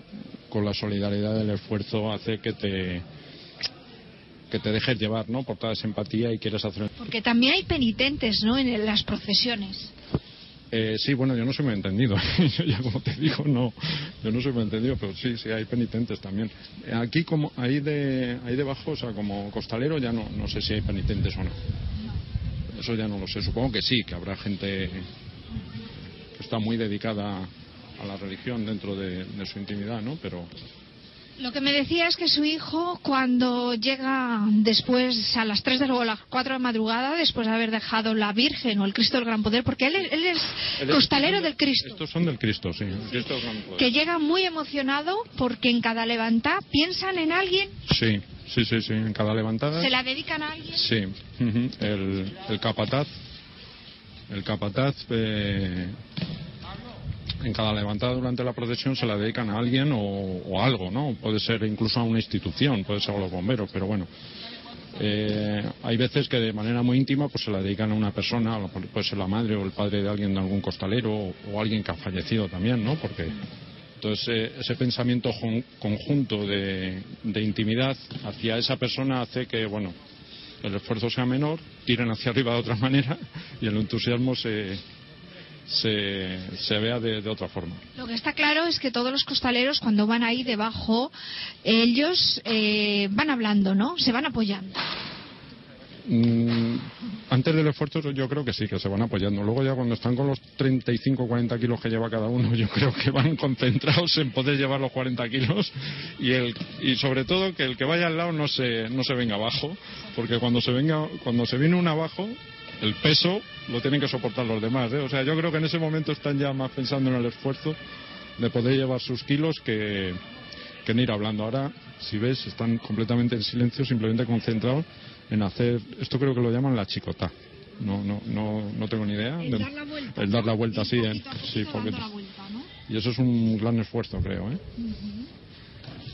con la solidaridad del esfuerzo hace que te que te dejes llevar, ¿no? Por toda esa empatía y quieres hacer.
Porque también hay penitentes, ¿no? En las procesiones.
Eh, sí, bueno, yo no soy muy entendido. yo ya como te digo, no, yo no soy muy entendido, pero sí, sí, hay penitentes también. Aquí como ahí de ahí debajo, o sea, como costalero ya no, no sé si hay penitentes o no. Eso ya no lo sé. Supongo que sí, que habrá gente que está muy dedicada a la religión dentro de, de su intimidad, ¿no? Pero
Lo que me decía es que su hijo, cuando llega después a las 3 de o las 4 de madrugada, después de haber dejado la Virgen o el Cristo del Gran Poder, porque él, es- él es
Él es-
costalero del Cristo,
estos son del Cristo, sí. el Cristo del Gran Poder.
que llega muy emocionado porque en cada levantá piensan en alguien,
Sí, sí, sí, sí. En cada levantada.
se la dedican a alguien.
Sí, el, el capataz, el capataz eh, en cada levantada durante la procesión se la dedican a alguien o, o algo, ¿no? Puede ser incluso a una institución, puede ser a los bomberos, pero bueno. Eh, hay veces que de manera muy íntima pues se la dedican a una persona, puede ser la madre o el padre de alguien de algún costalero o, alguien que ha fallecido también, ¿no? Porque entonces eh, ese pensamiento conjunto de, de intimidad hacia esa persona hace que, bueno, el esfuerzo sea menor, tiren hacia arriba de otra manera y el entusiasmo se, se, se vea de, de otra forma.
Lo que está claro es que todos los costaleros, cuando van ahí debajo, ellos eh, van hablando, ¿no? Se van apoyando.
Mm, antes del esfuerzo yo creo que sí, que se van apoyando. Luego ya cuando están con los 35 o 40 kilos que lleva cada uno, yo creo que van concentrados en poder llevar los 40 kilos y, el, y sobre todo que el que vaya al lado no se, no se venga abajo, porque cuando se, venga, cuando se viene uno abajo, el peso lo tienen que soportar los demás. ¿eh? O sea, yo creo que en ese momento están ya más pensando en el esfuerzo de poder llevar sus kilos que, que en ir hablando. Ahora, si ves, están completamente en silencio, simplemente concentrados en hacer, esto creo que lo llaman la chicota. No, no, no, no tengo ni idea.
El
De-
dar la vuelta,
el dar la vuelta, sí,
poquito
en-
poquito
sí,
dando
poquito.
la vuelta, ¿no?
Y eso es un gran esfuerzo, creo. ¿eh?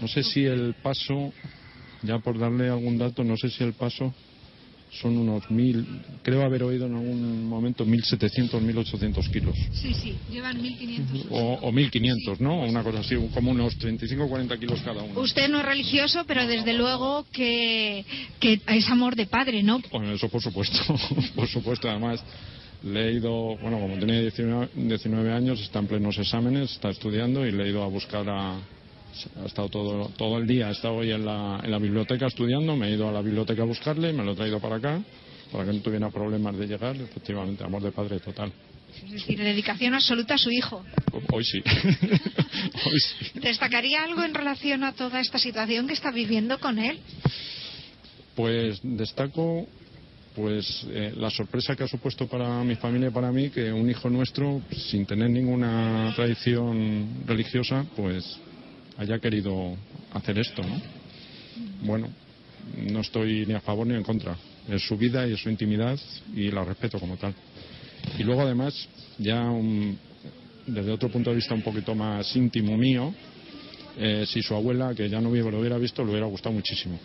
No sé si el paso, ya por darle algún dato, no sé si el paso son unos mil, creo haber oído en algún momento 1.700, 1.800 kilos.
Sí, sí, llevan 1.500.
O, o 1.500, ¿no? Una cosa así, como unos 35 o 40 kilos cada uno.
Usted no es religioso, pero desde luego que, que es amor de padre, ¿no?
Bueno, eso por supuesto, por supuesto. Además, le he ido, bueno, como tiene 19, 19 años, está en plenos exámenes, está estudiando y le he ido a buscar a... Ha estado todo, todo el día, ha estado hoy en la, en la biblioteca estudiando, me he ido a la biblioteca a buscarle, me lo he traído para acá, para que no tuviera problemas de llegar, efectivamente, amor de padre total.
Es decir, dedicación absoluta a su hijo.
Hoy sí. Hoy sí.
¿Destacaría algo en relación a toda esta situación que está viviendo con él?
Pues destaco pues eh, la sorpresa que ha supuesto para mi familia y para mí que un hijo nuestro, sin tener ninguna tradición religiosa, pues haya querido hacer esto, ¿no? Bueno, no estoy ni a favor ni en contra. Es su vida y es su intimidad y la respeto como tal. Y luego además, ya un- desde otro punto de vista un poquito más íntimo mío, eh, si su abuela, que ya no vive, lo hubiera visto, le hubiera gustado muchísimo.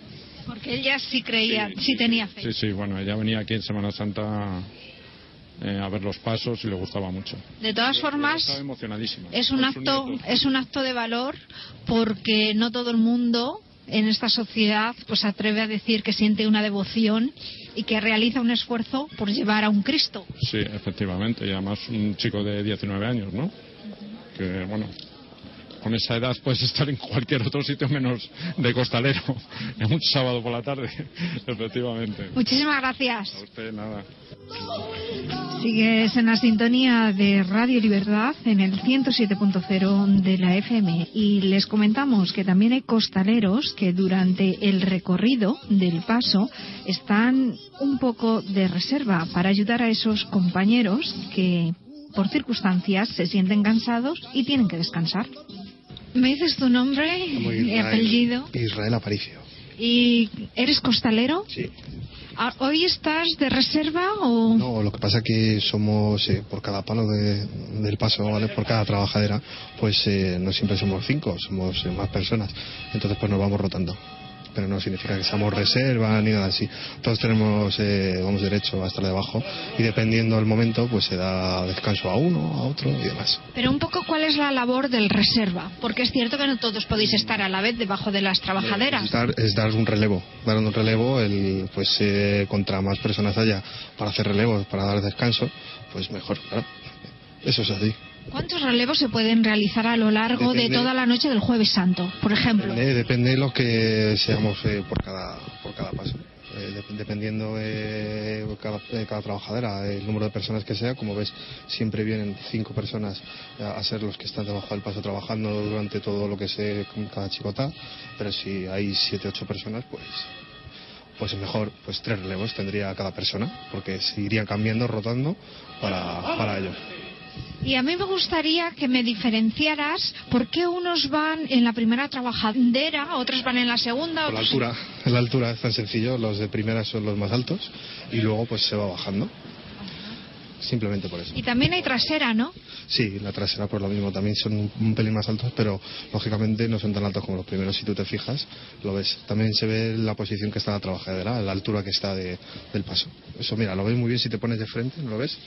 Porque él ya sí creía, sí, tenía fe.
Sí, sí, bueno, ella venía aquí en Semana Santa eh, a ver los pasos y le gustaba mucho.
De todas formas, es un acto, es un acto de valor porque no todo el mundo en esta sociedad pues atreve a decir que siente una devoción y que realiza un esfuerzo por llevar a un Cristo.
Sí, efectivamente, y además un chico de 19 años, ¿no? Que, bueno, con esa edad puedes estar en cualquier otro sitio menos de costalero, en un sábado por la tarde, efectivamente.
Muchísimas gracias.
A usted nada.
Sigues en la sintonía de Radio Libertad en el 107.0 de la FM y les comentamos que también hay costaleros que durante el recorrido del paso están un poco de reserva para ayudar a esos compañeros que por circunstancias se sienten cansados y tienen que descansar. ¿Me dices tu nombre y apellido?
Israel Aparicio.
¿Y eres costalero?
Sí.
¿Hoy estás de reserva o...?
No, lo que pasa que somos, eh, por cada palo de- del paso, ¿vale? por cada trabajadera, pues eh, no siempre somos cinco, somos eh, más personas. Entonces pues nos vamos rotando. Pero no significa que seamos reserva ni nada así. Todos tenemos, eh, vamos derecho a estar debajo y dependiendo del momento, pues se da descanso a uno, a otro y demás.
Pero un poco cuál es la labor del reserva, porque es cierto que no todos podéis estar a la vez debajo de las trabajaderas.
Es dar, es dar un relevo, dar un relevo, el, pues eh, contra más personas haya para hacer relevos, para dar descanso, pues mejor, claro. Eso es así.
¿Cuántos relevos se pueden realizar a lo largo de
Depende.
toda la noche del jueves santo, por ejemplo?
Depende, depende de lo que seamos eh, por, cada, por cada paso. Eh, dep- dependiendo de cada, de cada trabajadera, el número de personas que sea, como ves, siempre vienen cinco personas a, a ser los que están debajo del paso trabajando durante todo lo que con cada chicota, pero si hay siete, ocho personas, pues pues mejor, pues tres relevos tendría cada persona, porque se irían cambiando, rotando para, para ello.
Y a mí me gustaría que me diferenciaras por qué unos van en la primera trabajadera, otros van en la segunda.
Por la altura, la altura es tan sencillo, los de primera son los más altos y luego pues se va bajando. Simplemente por eso.
Y también hay trasera, ¿no?
Sí, la trasera por lo mismo, también son un, un pelín más altos, pero lógicamente no son tan altos como los primeros. Si tú te fijas, lo ves. También se ve la posición que está la trabajadera, la altura que está de- del paso. Eso, mira, lo ves muy bien si te pones de frente, ¿no lo ves?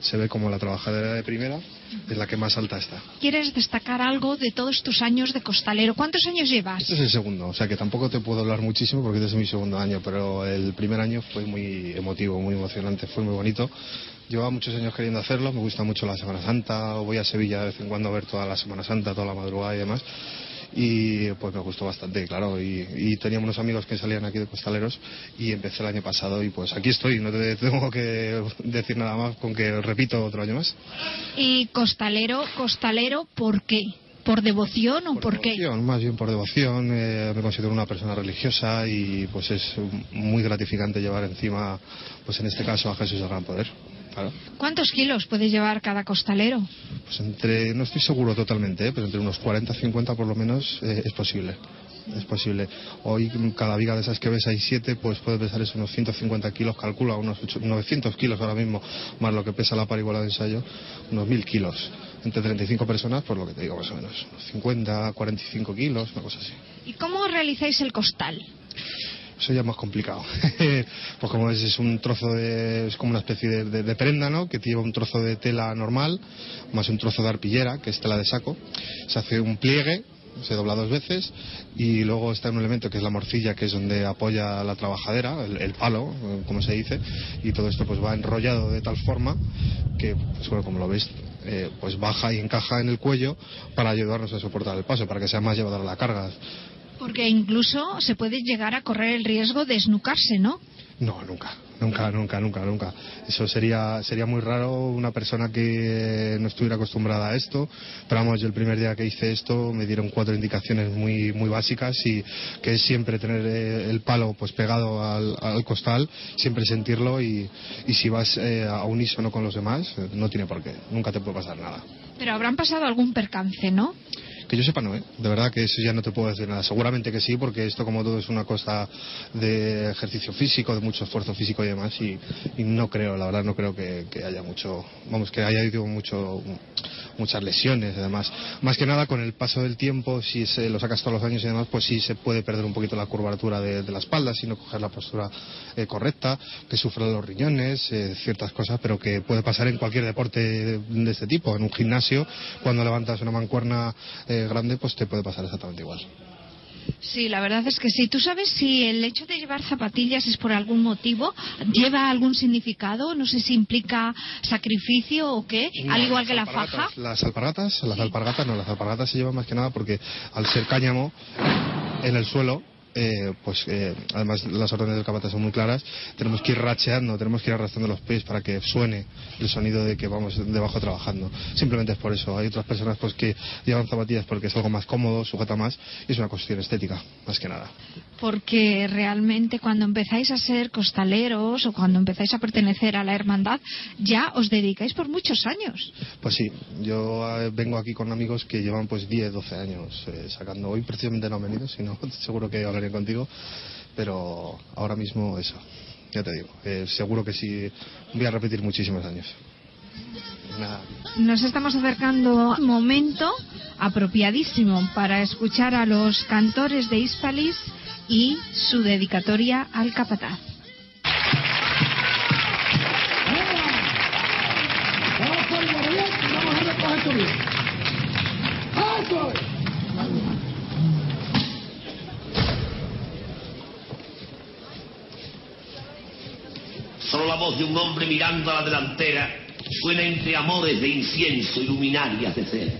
Se ve como la trabajadera de primera es la que más alta está.
¿Quieres destacar algo de todos tus años de costalero? ¿Cuántos años llevas?
Este es el segundo, o sea que tampoco te puedo hablar muchísimo porque este es mi segundo año, pero el primer año fue muy emotivo, muy emocionante, fue muy bonito. Llevaba muchos años queriendo hacerlo, me gusta mucho la Semana Santa, voy a Sevilla de vez en cuando a ver toda la Semana Santa, toda la madrugada y demás. Y pues me gustó bastante, claro. Y, y teníamos unos amigos que salían aquí de costaleros y empecé el año pasado y pues aquí estoy, no te tengo que decir nada más con que repito otro año más.
Y costalero, costalero, ¿por qué? ¿Por devoción o por, qué?
Devoción, más bien por devoción, eh, me considero una persona religiosa y pues es muy gratificante llevar encima, pues en este caso a Jesús el Gran Poder. Claro.
¿Cuántos kilos puede llevar cada costalero?
Pues entre, no estoy seguro totalmente, eh, pero entre unos 40 50 por lo menos eh, es posible. Es posible. Hoy cada viga de esas que ves hay siete, pues puede pesar eso unos 150 kilos, calcula unos ocho- 900 kilos ahora mismo, más lo que pesa la parihuela de ensayo, unos 1000 kilos. Entre 35 personas, por lo que te digo más o menos, unos 50, 45 kilos, una cosa así.
¿Y cómo realizáis el costal?
Eso ya es más complicado. pues como ves, es un trozo de, es como una especie de, de- prenda, ¿no? Que lleva un trozo de tela normal, más un trozo de arpillera, que es tela de saco. Se hace un pliegue, se dobla dos veces y luego está un elemento que es la morcilla que es donde apoya la trabajadera el, el palo eh, como se dice y todo esto pues va enrollado de tal forma que pues bueno como lo veis eh, pues baja y encaja en el cuello para ayudarnos a soportar el paso para que sea más llevadora la carga
Porque incluso se puede llegar a correr el riesgo de esnucarse, ¿no?
No, nunca, nunca, nunca, nunca, nunca. Eso sería, sería muy raro una persona que no estuviera acostumbrada a esto. Pero vamos, yo el primer día que hice esto me dieron cuatro indicaciones muy, muy básicas y que es siempre tener eh, el palo pues pegado al, al costal, siempre sentirlo y, y si vas eh, a unísono con los demás, eh, no tiene por qué, nunca te puede pasar nada.
Pero habrán pasado algún percance, ¿no?
Que yo sepa no, ¿eh? De verdad que eso ya no te puedo decir nada. Seguramente que sí, porque esto como todo es una cosa de ejercicio físico, de mucho esfuerzo físico y demás, y, no creo, la verdad no creo que, que haya mucho, vamos, que haya habido mucho, muchas lesiones, además. Más que nada con el paso del tiempo, si se lo sacas todos los años y demás, pues sí se puede perder un poquito la curvatura de, la espalda, si no coger la postura eh, correcta, que sufran los riñones, eh, ciertas cosas, pero que puede pasar en cualquier deporte de, de este tipo. En un gimnasio, cuando levantas una mancuerna eh, grande, pues te puede pasar exactamente igual.
Sí, la verdad es que sí. ¿Tú sabes si el hecho de llevar zapatillas es por algún motivo? ¿Lleva algún significado? No sé si implica sacrificio o qué, al igual que la faja.
Las alpargatas, las alpargatas no, las alpargatas se llevan más que nada porque al ser cáñamo en el suelo, eh, pues eh, además las órdenes del capataz son muy claras, tenemos que ir racheando, tenemos que ir arrastrando los pies para que suene el sonido de que vamos debajo trabajando. Simplemente es por eso. Hay otras personas pues que llevan zapatillas porque es algo más cómodo, sujeta más y es una cuestión estética, más que nada.
Porque realmente cuando empezáis a ser costaleros o cuando empezáis a pertenecer a la hermandad, ya os dedicáis por muchos años.
Pues sí, yo eh, vengo aquí con amigos que llevan pues 10, 12 años eh, sacando. Hoy precisamente no han venido, sino seguro que contigo, pero ahora mismo eso, ya te digo, eh, seguro que sí voy a repetir muchísimos años. Nada.
Nos estamos acercando a un momento apropiadísimo para escuchar a los cantores de Hispalis y su dedicatoria al capataz.
Vamos por el barrio y vamos a recoger tu bien.
Voz de un hombre mirando a la delantera suena entre amores de incienso y luminarias de cera.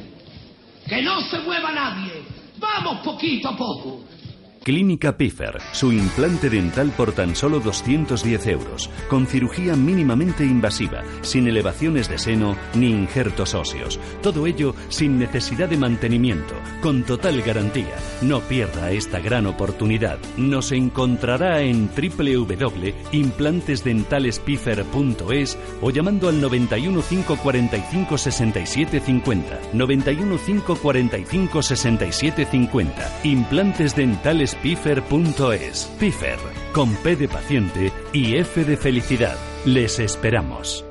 ¡Que no se mueva nadie! ¡Vamos poquito a poco!
Clínica Piffer, su implante dental por tan solo 210 euros, con cirugía mínimamente invasiva, sin elevaciones de seno ni injertos óseos. Todo ello sin necesidad de mantenimiento, con total garantía. No pierda esta gran oportunidad. Nos encontrará en www.implantesdentalespiffer.es o llamando al 91 545 67 50. 91 545 67 50. Implantes dentales Piffer.es. Piffer, con P de paciente y F de felicidad. Les esperamos.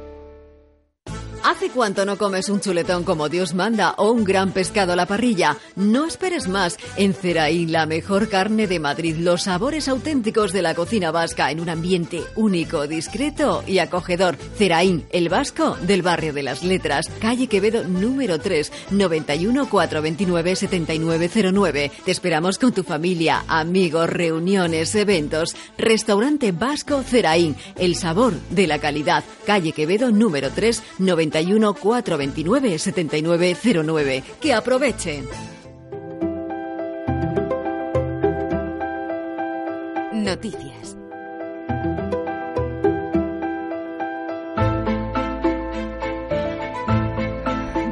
¿Hace cuánto no comes un chuletón como Dios manda o un gran pescado a la parrilla? No esperes más. En Ceraí, la mejor carne de Madrid, los sabores auténticos de la cocina vasca en un ambiente único, discreto y acogedor. Ceraín, el vasco del barrio de las letras, calle Quevedo número 3, 91 429 7909. Te esperamos con tu familia, amigos, reuniones, eventos. Restaurante Vasco Ceraín, el sabor de la calidad, calle Quevedo número 3, 91 429 7909. Que aprovechen. Noticias.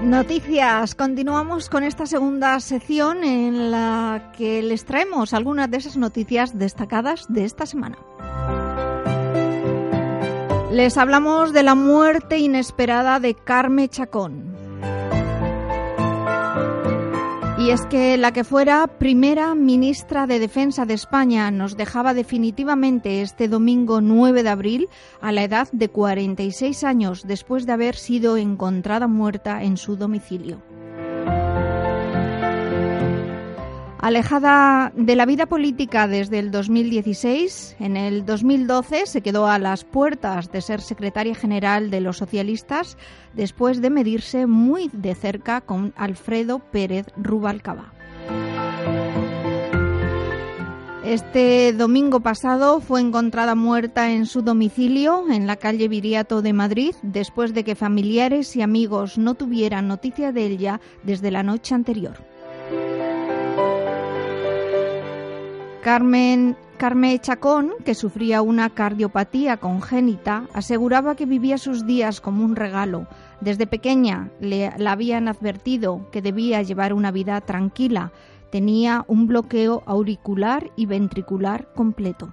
Noticias. Continuamos con esta segunda sección en la que les traemos algunas de esas noticias destacadas de esta semana. Les hablamos de la muerte inesperada de Carme Chacón. Y es que la que fuera primera ministra de Defensa de España nos dejaba definitivamente este domingo 9 de abril a la edad de 46 años después de haber sido encontrada muerta en su domicilio. Alejada de la vida política desde el 2016, en el 2012 se quedó a las puertas de ser secretaria general de los socialistas después de medirse muy de cerca con Alfredo Pérez Rubalcaba. Este domingo pasado fue encontrada muerta en su domicilio en la calle Viriato de Madrid después de que familiares y amigos no tuvieran noticia de ella desde la noche anterior. Carmen Carme Chacón, que sufría una cardiopatía congénita, aseguraba que vivía sus días como un regalo. Desde pequeña le la habían advertido que debía llevar una vida tranquila. Tenía un bloqueo auricular y ventricular completo.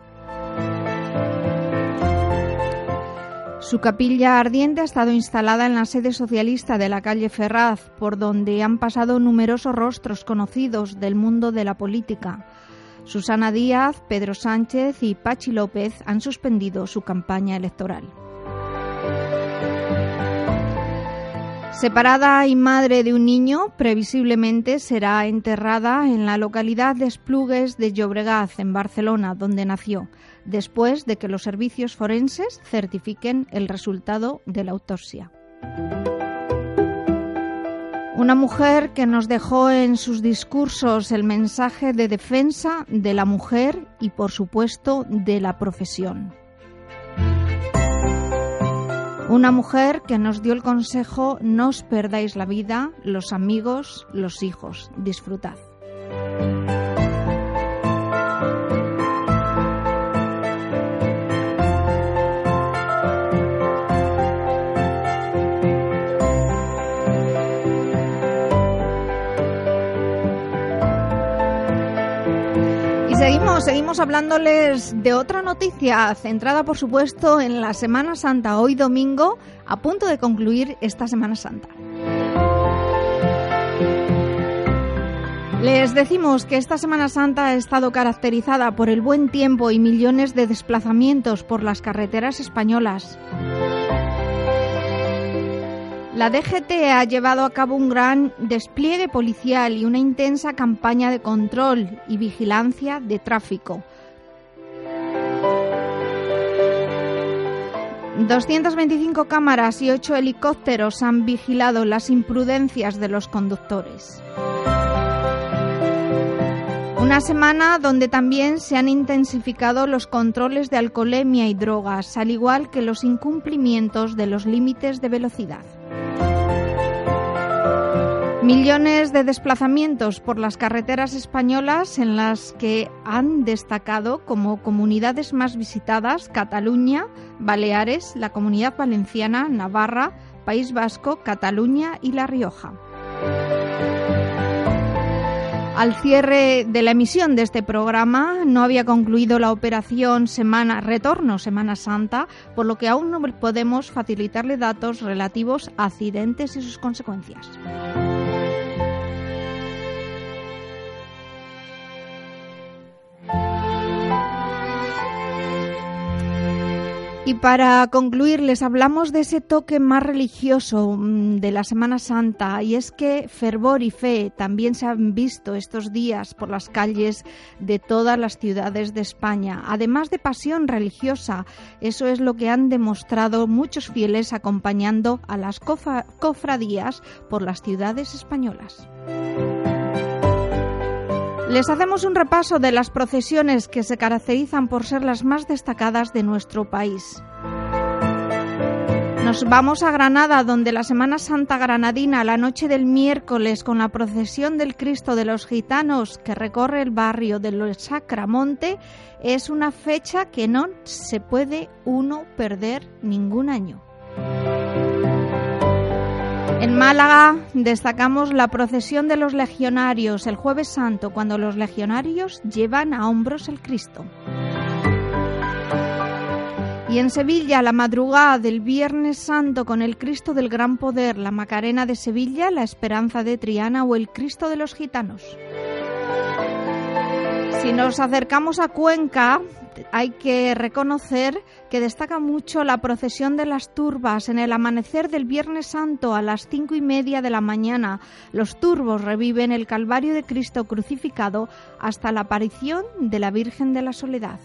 Su capilla ardiente ha estado instalada en la sede socialista de la calle Ferraz, por donde han pasado numerosos rostros conocidos del mundo de la política. Susana Díaz, Pedro Sánchez y Pachi López han suspendido su campaña electoral. Separada y madre de un niño, previsiblemente será enterrada en la localidad de Esplugues de Llobregat, en Barcelona, donde nació, después de que los servicios forenses certifiquen el resultado de la autopsia. Una mujer que nos dejó en sus discursos el mensaje de defensa de la mujer y, por supuesto, de la profesión. Una mujer que nos dio el consejo no os perdáis la vida, los amigos, los hijos, disfrutad. Seguimos, seguimos hablándoles de otra noticia centrada, por supuesto, en la Semana Santa, hoy domingo, a punto de concluir esta Semana Santa. Les decimos que esta Semana Santa ha estado caracterizada por el buen tiempo y millones de desplazamientos por las carreteras españolas. La DGT ha llevado a cabo un gran despliegue policial y una intensa campaña de control y vigilancia de tráfico. 225 cámaras y 8 helicópteros han vigilado las imprudencias de los conductores. Una semana donde también se han intensificado los controles de alcoholemia y drogas, al igual que los incumplimientos de los límites de velocidad. Millones de desplazamientos por las carreteras españolas en las que han destacado como comunidades más visitadas Cataluña, Baleares, la Comunidad Valenciana, Navarra, País Vasco, Cataluña y La Rioja. Al cierre de la emisión de este programa no había concluido la operación Semana Retorno Semana Santa, por lo que aún no podemos facilitarle datos relativos a accidentes y sus consecuencias. Y para concluir, les hablamos de ese toque más religioso mm, de la Semana Santa, y es que fervor y fe también se han visto estos días por las calles de todas las ciudades de España, además de pasión religiosa. Eso es lo que han demostrado muchos fieles acompañando a las cofradías por las ciudades españolas. Les hacemos un repaso de las procesiones que se caracterizan por ser las más destacadas de nuestro país. Nos vamos a Granada, donde la Semana Santa Granadina, la noche del miércoles, con la procesión del Cristo de los Gitanos que recorre el barrio de los Sacramonte, es una fecha que no se puede uno perder ningún año. En Málaga destacamos la procesión de los legionarios el jueves santo, cuando los legionarios llevan a hombros el Cristo. Y en Sevilla, la madrugada del Viernes Santo con el Cristo del Gran Poder, la Macarena de Sevilla, la Esperanza de Triana o el Cristo de los Gitanos. Si nos acercamos a Cuenca, hay que reconocer que destaca mucho la procesión de las turbas en el amanecer del Viernes Santo a las cinco y media de la mañana. Los turbos reviven el Calvario de Cristo crucificado hasta la aparición de la Virgen de la Soledad.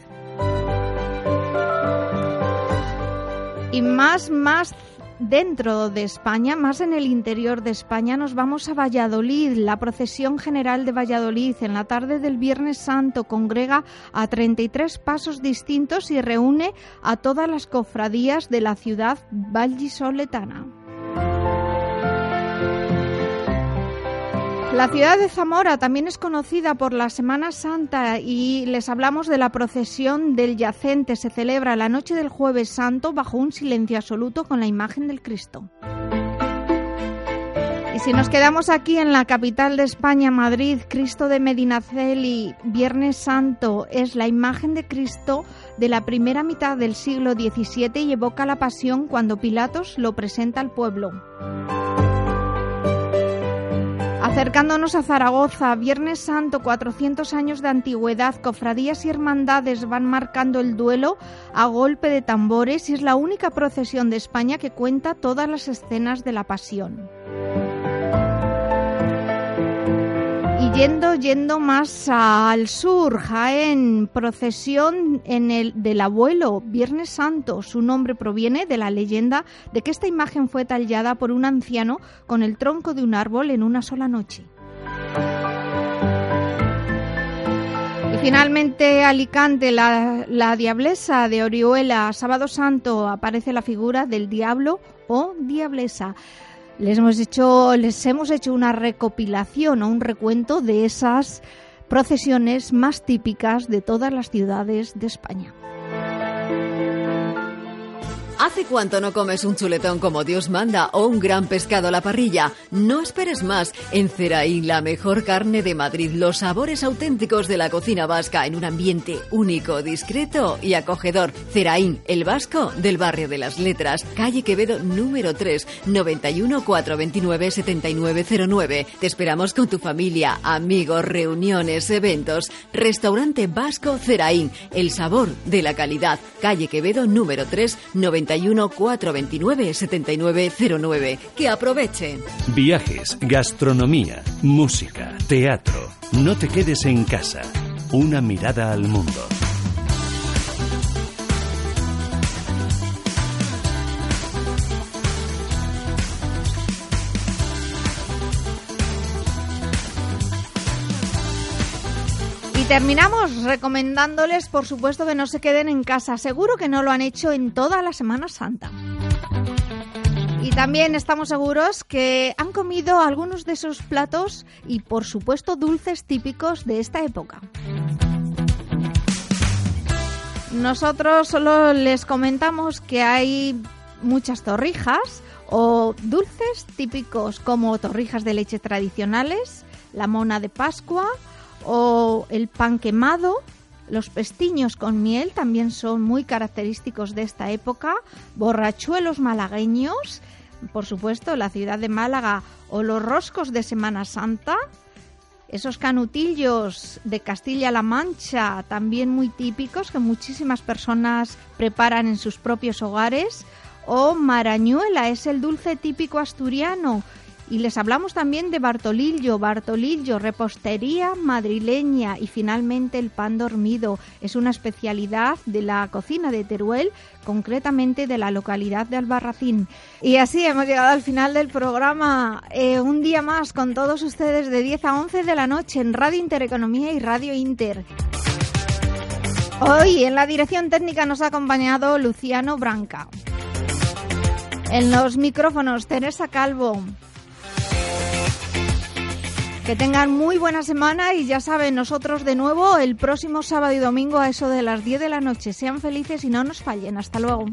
Y más, más dentro de España, más en el interior de España, nos vamos a Valladolid. La procesión general de Valladolid en la tarde del Viernes Santo congrega a 33 pasos distintos y reúne a todas las cofradías de la ciudad vallisoletana. La ciudad de Zamora también es conocida por la Semana Santa y les hablamos de la procesión del yacente. Se celebra la noche del jueves santo bajo un silencio absoluto con la imagen del Cristo. Y si nos quedamos aquí en la capital de España, Madrid, Cristo de Medinaceli, Viernes Santo, es la imagen de Cristo de la primera mitad del siglo XVII y evoca la pasión cuando Pilatos lo presenta al pueblo. Acercándonos a Zaragoza, Viernes Santo, 400 años de antigüedad, cofradías y hermandades van marcando el duelo a golpe de tambores y es la única procesión de España que cuenta todas las escenas de la pasión. Yendo, yendo más al sur, Jaén, procesión en el del abuelo, Viernes Santo. Su nombre proviene de la leyenda de que esta imagen fue tallada por un anciano con el tronco de un árbol en una sola noche. Y finalmente Alicante, la, la diablesa de Orihuela, Sábado Santo, aparece la figura del diablo o diablesa. Les hemos hecho, les hemos hecho una recopilación o un recuento de esas procesiones más típicas de todas las ciudades de España.
¿Hace cuánto no comes un chuletón como Dios manda o un gran pescado a la parrilla? No esperes más. En Ceraín, la mejor carne de Madrid, los sabores auténticos de la cocina vasca en un ambiente único, discreto y acogedor. Ceraín, el vasco del barrio de las letras, calle Quevedo número 3, 91 429 7909. Te esperamos con tu familia, amigos, reuniones, eventos. Restaurante Vasco Ceraín, el sabor de la calidad, calle Quevedo número 3, 91 429 7909. Que aprovechen.
Viajes, gastronomía, música, teatro. No te quedes en casa. Una mirada al mundo.
Terminamos recomendándoles, por supuesto, que no se queden en casa. Seguro que no lo han hecho en toda la Semana Santa. Y también estamos seguros que han comido algunos de esos platos y, por supuesto, dulces típicos de esta época. Nosotros solo les comentamos que hay muchas torrijas o dulces típicos como torrijas de leche tradicionales, la mona de Pascua, o el pan quemado. Los pestiños con miel también son muy característicos de esta época. Borrachuelos malagueños, por supuesto, la ciudad de Málaga. O los roscos de Semana Santa. Esos canutillos de Castilla-La Mancha, también muy típicos, que muchísimas personas preparan en sus propios hogares. O marañuela, es el dulce típico asturiano y les hablamos también de Bartolillo, Bartolillo, repostería madrileña y finalmente el pan dormido. Es una especialidad de la cocina de Teruel, concretamente de la localidad de Albarracín. Y así hemos llegado al final del programa. Eh, un día más con todos ustedes de 10 a 11 de la noche en Radio Intereconomía y Radio Inter. Hoy en la dirección técnica nos ha acompañado Luciano Branca. En los micrófonos, Teresa Calvo. Que tengan muy buena semana y ya saben, nosotros de nuevo el próximo sábado y domingo a eso de las 10 de la noche. Sean felices y no nos fallen. Hasta luego.